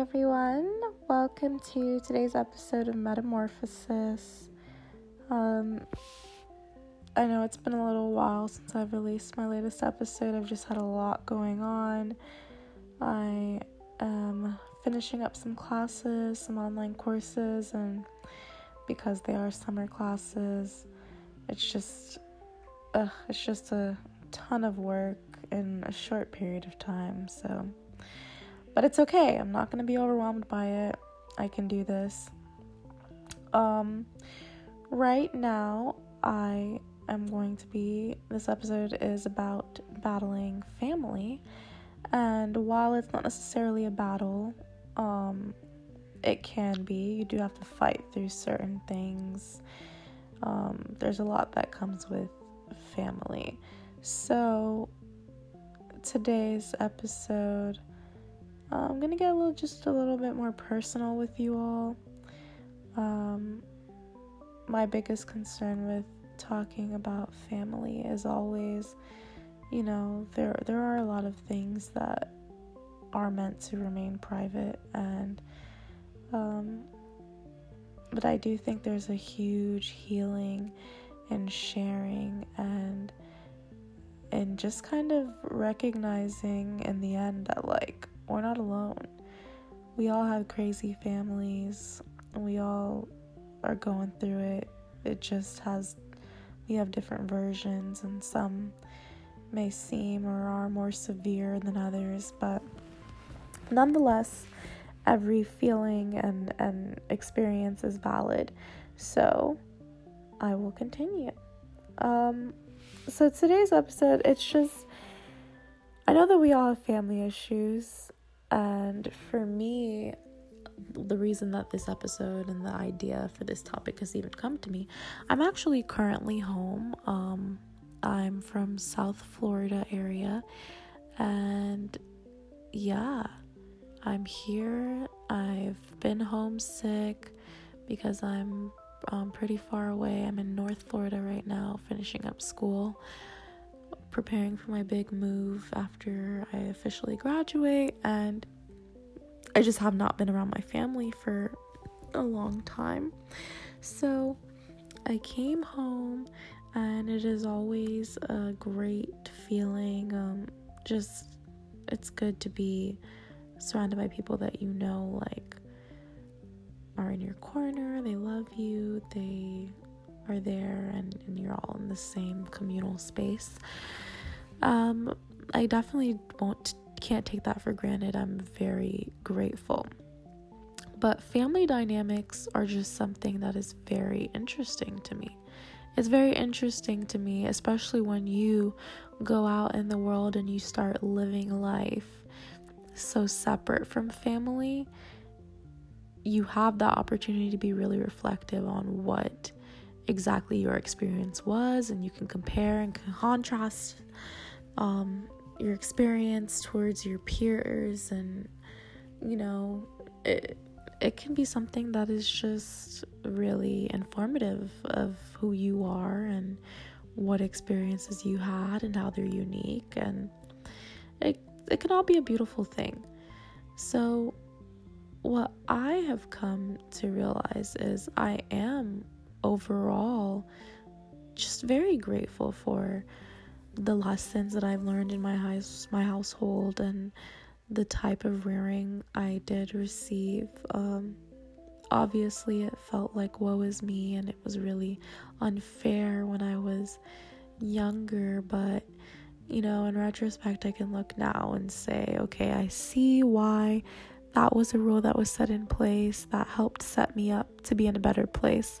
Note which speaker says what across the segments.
Speaker 1: everyone, welcome to today's episode of Metamorphosis. Um, I know it's been a little while since I've released my latest episode. I've just had a lot going on. I am finishing up some classes, some online courses, and because they are summer classes, it's just, ugh, it's just a ton of work in a short period of time. So but it's okay. I'm not going to be overwhelmed by it. I can do this. Um right now I am going to be this episode is about battling family. And while it's not necessarily a battle, um it can be. You do have to fight through certain things. Um, there's a lot that comes with family. So, today's episode I'm gonna get a little, just a little bit more personal with you all. Um, my biggest concern with talking about family is always, you know, there there are a lot of things that are meant to remain private, and um, but I do think there's a huge healing and sharing and and just kind of recognizing in the end that like we're not alone. We all have crazy families. We all are going through it. It just has, we have different versions, and some may seem or are more severe than others, but nonetheless, every feeling and, and experience is valid. So, I will continue. Um, so, today's episode, it's just, I know that we all have family issues, and for me, the reason that this episode and the idea for this topic has even come to me, I'm actually currently home. Um, I'm from South Florida area, and yeah, I'm here. I've been homesick because I'm um, pretty far away. I'm in North Florida right now, finishing up school preparing for my big move after I officially graduate, and I just have not been around my family for a long time. So I came home, and it is always a great feeling. Um, just it's good to be surrounded by people that you know, like are in your corner, they love you, they are there and, and you're all in the same communal space. Um, I definitely won't can't take that for granted. I'm very grateful. But family dynamics are just something that is very interesting to me. It's very interesting to me, especially when you go out in the world and you start living life so separate from family. You have that opportunity to be really reflective on what exactly your experience was, and you can compare and contrast um, your experience towards your peers, and you know, it it can be something that is just really informative of who you are and what experiences you had and how they're unique and it it can all be a beautiful thing. So what I have come to realize is I am overall just very grateful for the lessons that I've learned in my house, my household, and the type of rearing I did receive. Um, obviously, it felt like woe is me, and it was really unfair when I was younger. But you know, in retrospect, I can look now and say, okay, I see why that was a rule that was set in place that helped set me up to be in a better place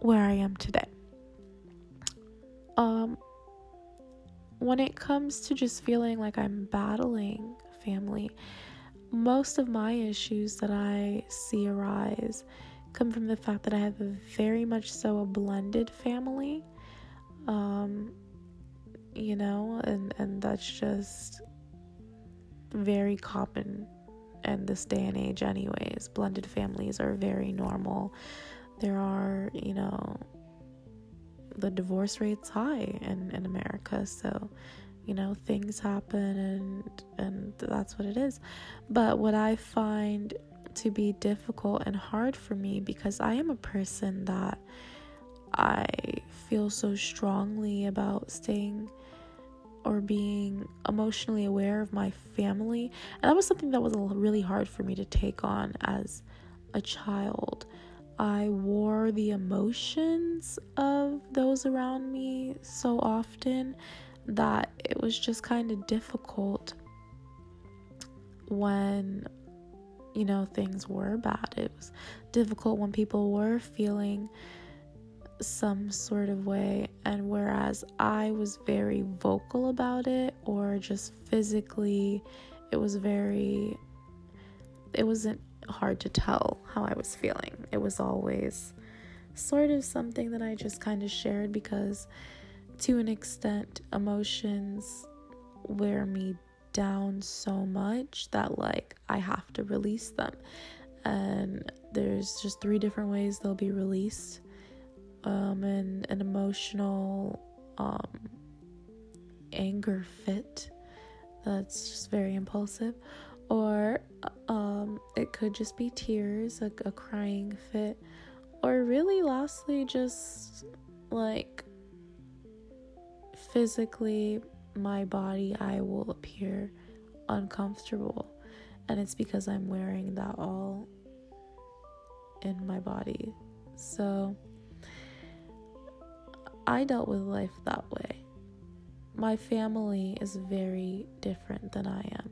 Speaker 1: where I am today. Um, when it comes to just feeling like I'm battling family, most of my issues that I see arise come from the fact that I have a very much so a blended family. Um, you know, and and that's just very common in this day and age anyways. Blended families are very normal there are, you know, the divorce rate's high in, in America. So, you know things happen and and that's what it is but what i find to be difficult and hard for me because i am a person that i feel so strongly about staying or being emotionally aware of my family and that was something that was really hard for me to take on as a child I wore the emotions of those around me so often that it was just kind of difficult when you know things were bad. It was difficult when people were feeling some sort of way and whereas I was very vocal about it or just physically it was very it wasn't hard to tell how I was feeling. It was always sort of something that I just kind of shared because, to an extent, emotions wear me down so much that, like, I have to release them. And there's just three different ways they'll be released um, and an emotional um, anger fit that's just very impulsive or um, it could just be tears, a, a crying fit, or really, lastly, just like physically, my body, I will appear uncomfortable, and it's because I'm wearing that all in my body. So, I dealt with life that way. My family is very different than I am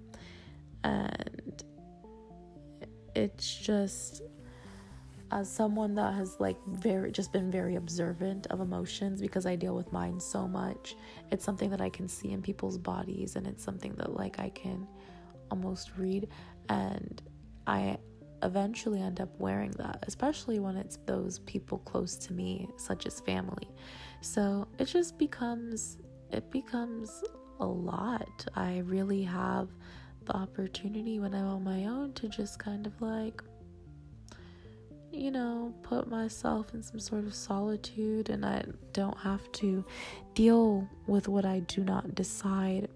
Speaker 1: and it's just as someone that has like very just been very observant of emotions because I deal with mine so much it's something that I can see in people's bodies and it's something that like I can almost read. And I eventually end up wearing that especially when it's those people close to me such as family. So it just becomes it becomes a lot. I really have the opportunity when I'm on my own to just kind of like, you know, put myself in some sort of solitude and I don't have to deal with what I do not decide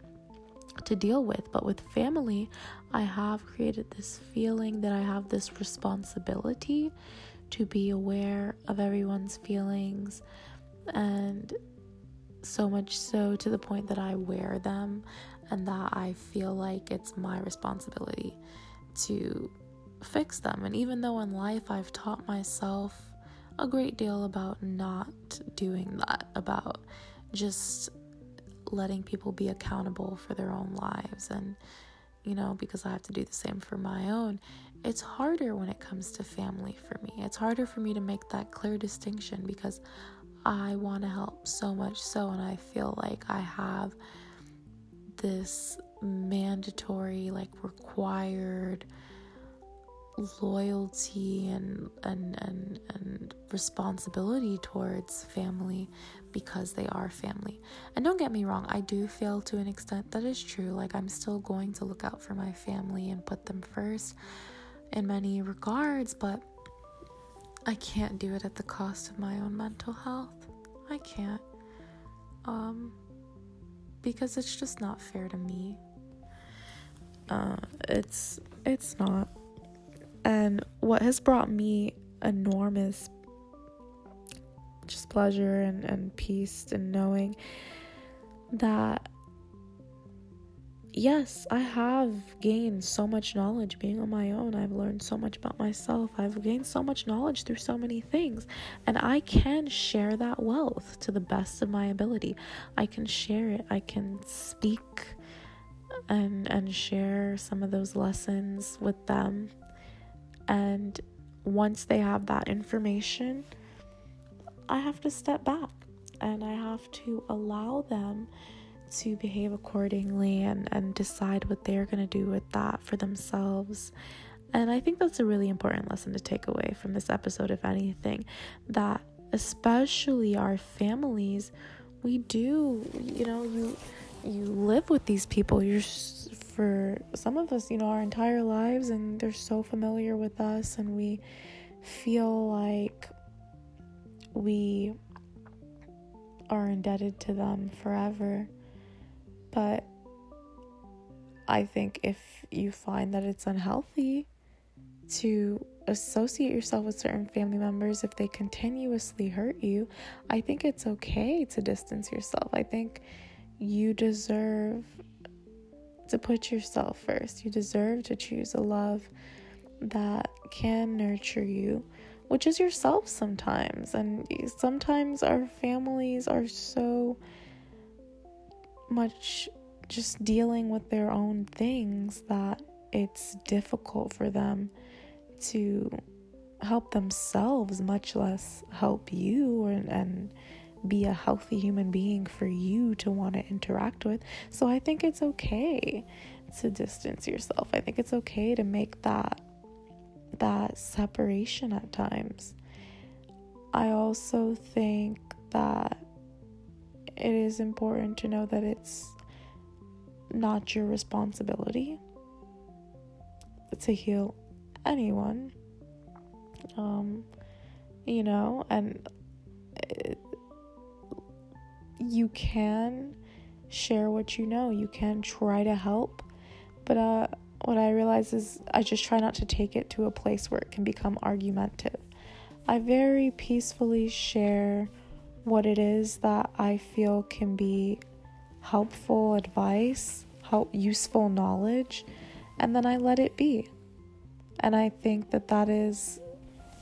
Speaker 1: to deal with. But with family, I have created this feeling that I have this responsibility to be aware of everyone's feelings and so much so to the point that I wear them and that I feel like it's my responsibility to fix them. And even though in life I've taught myself a great deal about not doing that, about just letting people be accountable for their own lives and you know because I have to do the same for my own it's harder when it comes to family for me it's harder for me to make that clear distinction because I want to help so much so and I feel like I have this mandatory, like required loyalty and and and and responsibility towards family because they are family. And don't get me wrong, I do feel to an extent that is true. Like I'm still going to look out for my family and put them first in many regards, but I can't do it at the cost of my own mental health. I can't. Um because it's just not fair to me. Uh, it's it's not. And what has brought me enormous just pleasure and, and peace and knowing that yes, I have gained so much knowledge being on my own. I've learned so much about myself. I've gained so much knowledge through so many things. And I can share that wealth to the best of my ability. I can share it. I can speak and and share some of those lessons with them. And once they have that information, I have to step back and I have to allow them to behave accordingly and, and decide what they're going to do with that for themselves. And I think that's a really important lesson to take away from this episode, if anything, that especially our families, we do, you know, you you live with these people. You're for some of us, you know, our entire lives, and they're so familiar with us, and we feel like we are indebted to them forever But I think if you find that it's unhealthy to associate yourself with certain family members if they continuously hurt you, I think it's okay to distance yourself. I think you deserve to put yourself first. You deserve to choose a love that can nurture you, which is yourself sometimes. And sometimes our families are so much just dealing with their own things that it's difficult for them to help themselves, much less help you and, and be a healthy human being for you to want to interact with. So I think it's okay to distance yourself. I think it's okay to make that that separation at times. I also think that it is important to know that it's not your responsibility to heal anyone. Um, you know, and it, you can share what you know. You can try to help, but uh, what I realize is I just try not to take it to a place where it can become argumentative. I very peacefully share what it is that I feel can be helpful advice, help useful knowledge, and then I let it be. And I think that that is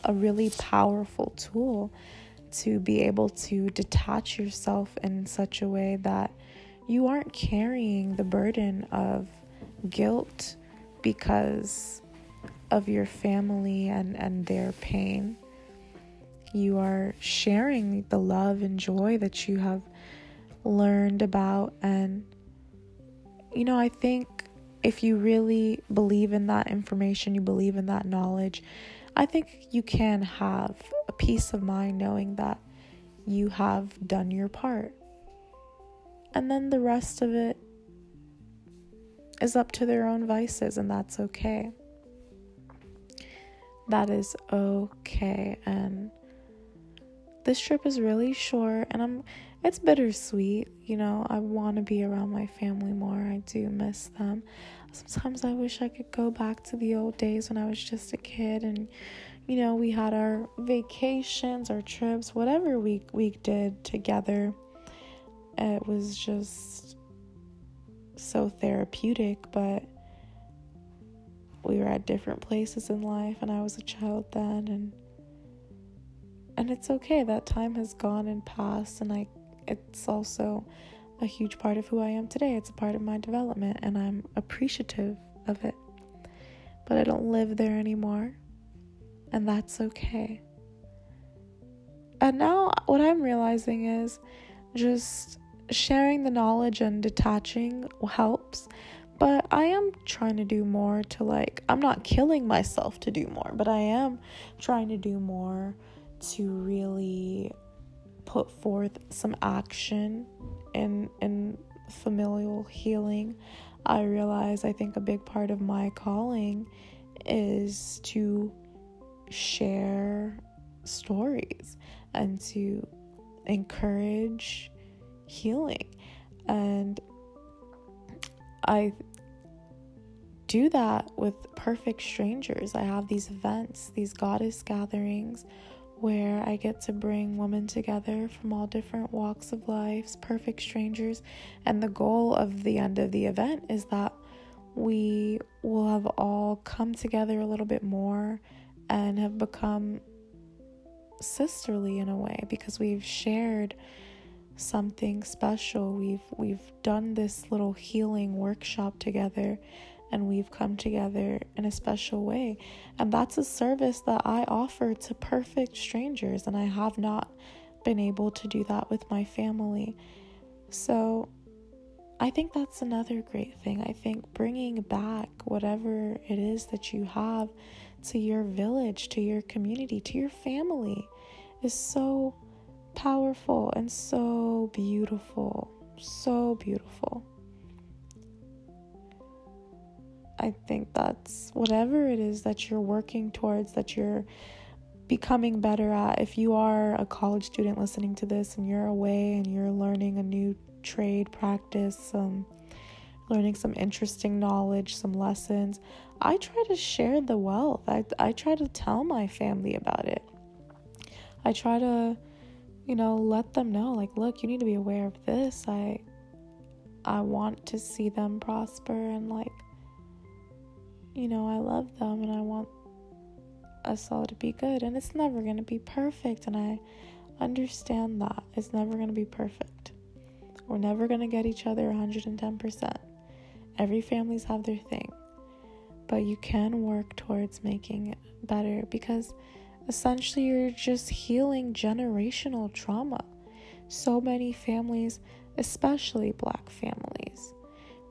Speaker 1: a really powerful tool to be able to detach yourself in such a way that you aren't carrying the burden of guilt because of your family and, and their pain. You are sharing the love and joy that you have learned about. And, you know, I think if you really believe in that information, you believe in that knowledge, I think you can have a peace of mind knowing that you have done your part. And then the rest of it is up to their own vices, and that's okay. That is okay. And this trip is really short, and I'm it's bittersweet. You know, I want to be around my family more. I do miss them. Sometimes I wish I could go back to the old days when I was just a kid and you know, we had our vacations, our trips, whatever we we did together. It was just so therapeutic, but we were at different places in life and I was a child then and and it's okay that time has gone and passed and I it's also a huge part of who I am today. It's a part of my development, and I'm appreciative of it. But I don't live there anymore, and that's okay. And now, what I'm realizing is just sharing the knowledge and detaching helps. But I am trying to do more to like, I'm not killing myself to do more, but I am trying to do more to really put forth some action in in familial healing i realize i think a big part of my calling is to share stories and to encourage healing. And i do that with perfect strangers. I have these events these goddess gatherings where I get to bring women together from all different walks of life, perfect strangers. And the goal of the end of the event is that we will have all come together a little bit more and have become sisterly in a way because we've shared something special. We've we've done this little healing workshop together and we've come together in a special way. And that's a service that I offer to perfect strangers, and I have not been able to do that with my family. So I think that's another great thing. I think bringing back whatever it is that you have to your village, to your community, to your family is so powerful and so beautiful. So beautiful. I think that's whatever it is that you're working towards, that you're becoming better at. If you are a college student listening to this and you're away and you're learning a new trade practice, some learning some interesting knowledge, some lessons. I try to share the wealth. I, I try to tell my family about it. I try to, you know, let them know like, look, you need to be aware of this. I I want to see them prosper and like you know, I love them and I want us all to be good and it's never going to be perfect and I understand that. It's never going to be perfect. We're never going to get each other 110%. Every family's have their thing. But you can work towards making it better because essentially you're just healing generational trauma. So many families, especially black families,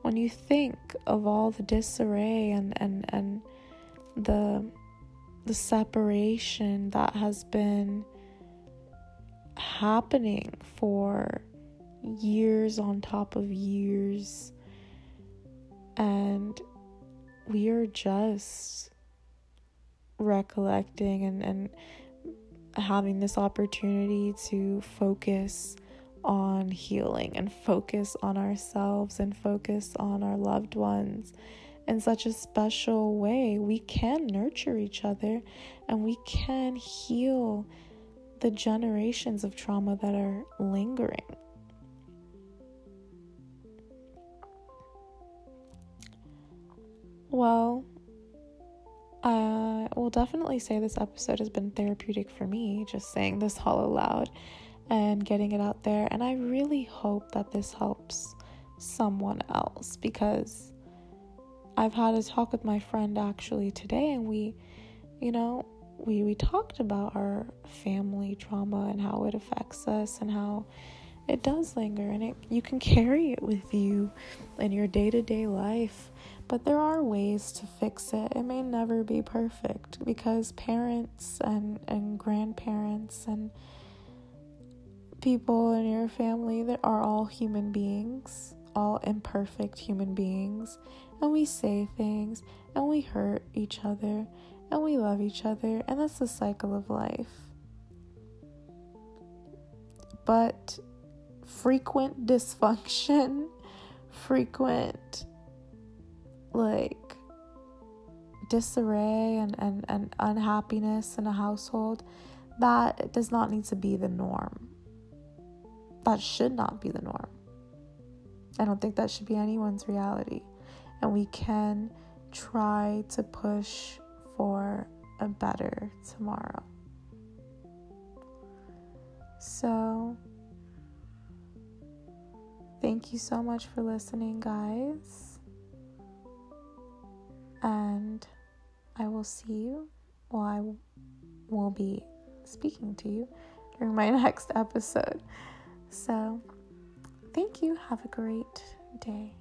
Speaker 1: when you think of all the disarray and, and, and the the separation that has been happening for years on top of years and we are just recollecting and, and having this opportunity to focus on healing and focus on ourselves and focus on our loved ones in such a special way. We can nurture each other and we can heal the generations of trauma that are lingering. Well, I will definitely say this episode has been therapeutic for me, just saying this all aloud and getting it out there. And I really hope that this helps someone else because I've had a talk with my friend actually today, and we, you know, we, we talked about our family trauma and how it affects us and how it does linger and it you can carry it with you in your day-to-day life but there are ways to fix it it may never be perfect because parents and and grandparents and people in your family that are all human beings all imperfect human beings and we say things and we hurt each other and we love each other and that's the cycle of life but frequent dysfunction, frequent like disarray and, and, and unhappiness in a household, that does not need to be the norm. That should not be the norm. I don't think that should be anyone's reality. And we can try to push for a better tomorrow. So, Thank you so much for listening, guys. And I will see you, well, I will be speaking to you during my next episode. So, thank you. Have a great day.